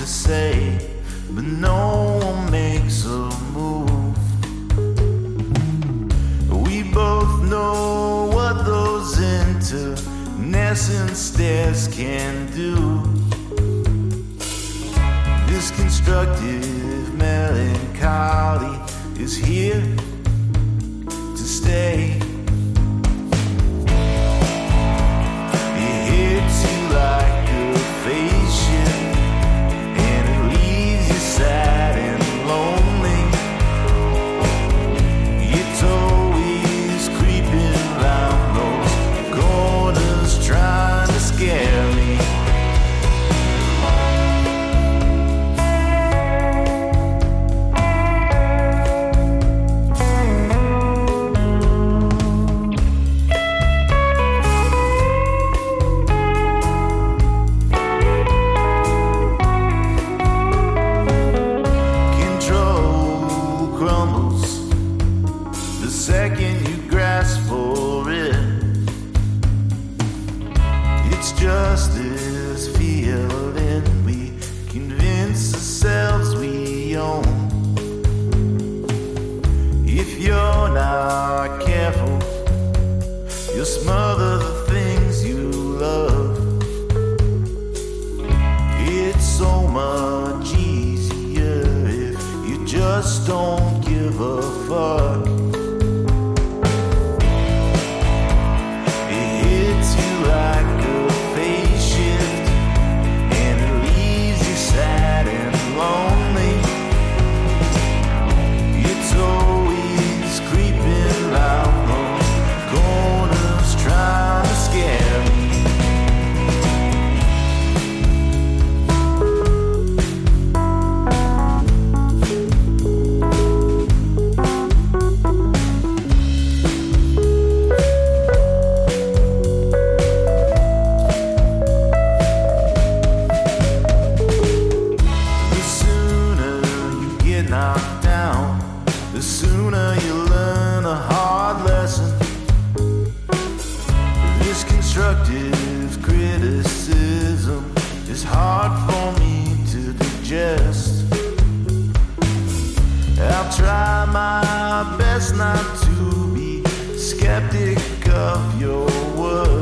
to say, but no one makes a move. We both know what those internecine stares can do. This constructive melancholy is here to stay. Second you grasp for it. It's just this feeling we convince ourselves we own. If you're not careful, you'll smother the things you love. It's so much easier if you just don't give a fuck. Constructive criticism is hard for me to digest. I'll try my best not to be skeptic of your words.